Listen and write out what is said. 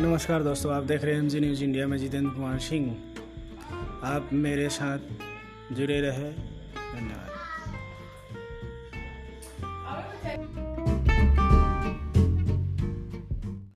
नमस्कार दोस्तों, आप देख रहे हैं एम जी न्यूज़ इंडिया में जितेंद्र कुमार सिंह। आप मेरे साथ जुड़े रहे। धन्यवाद।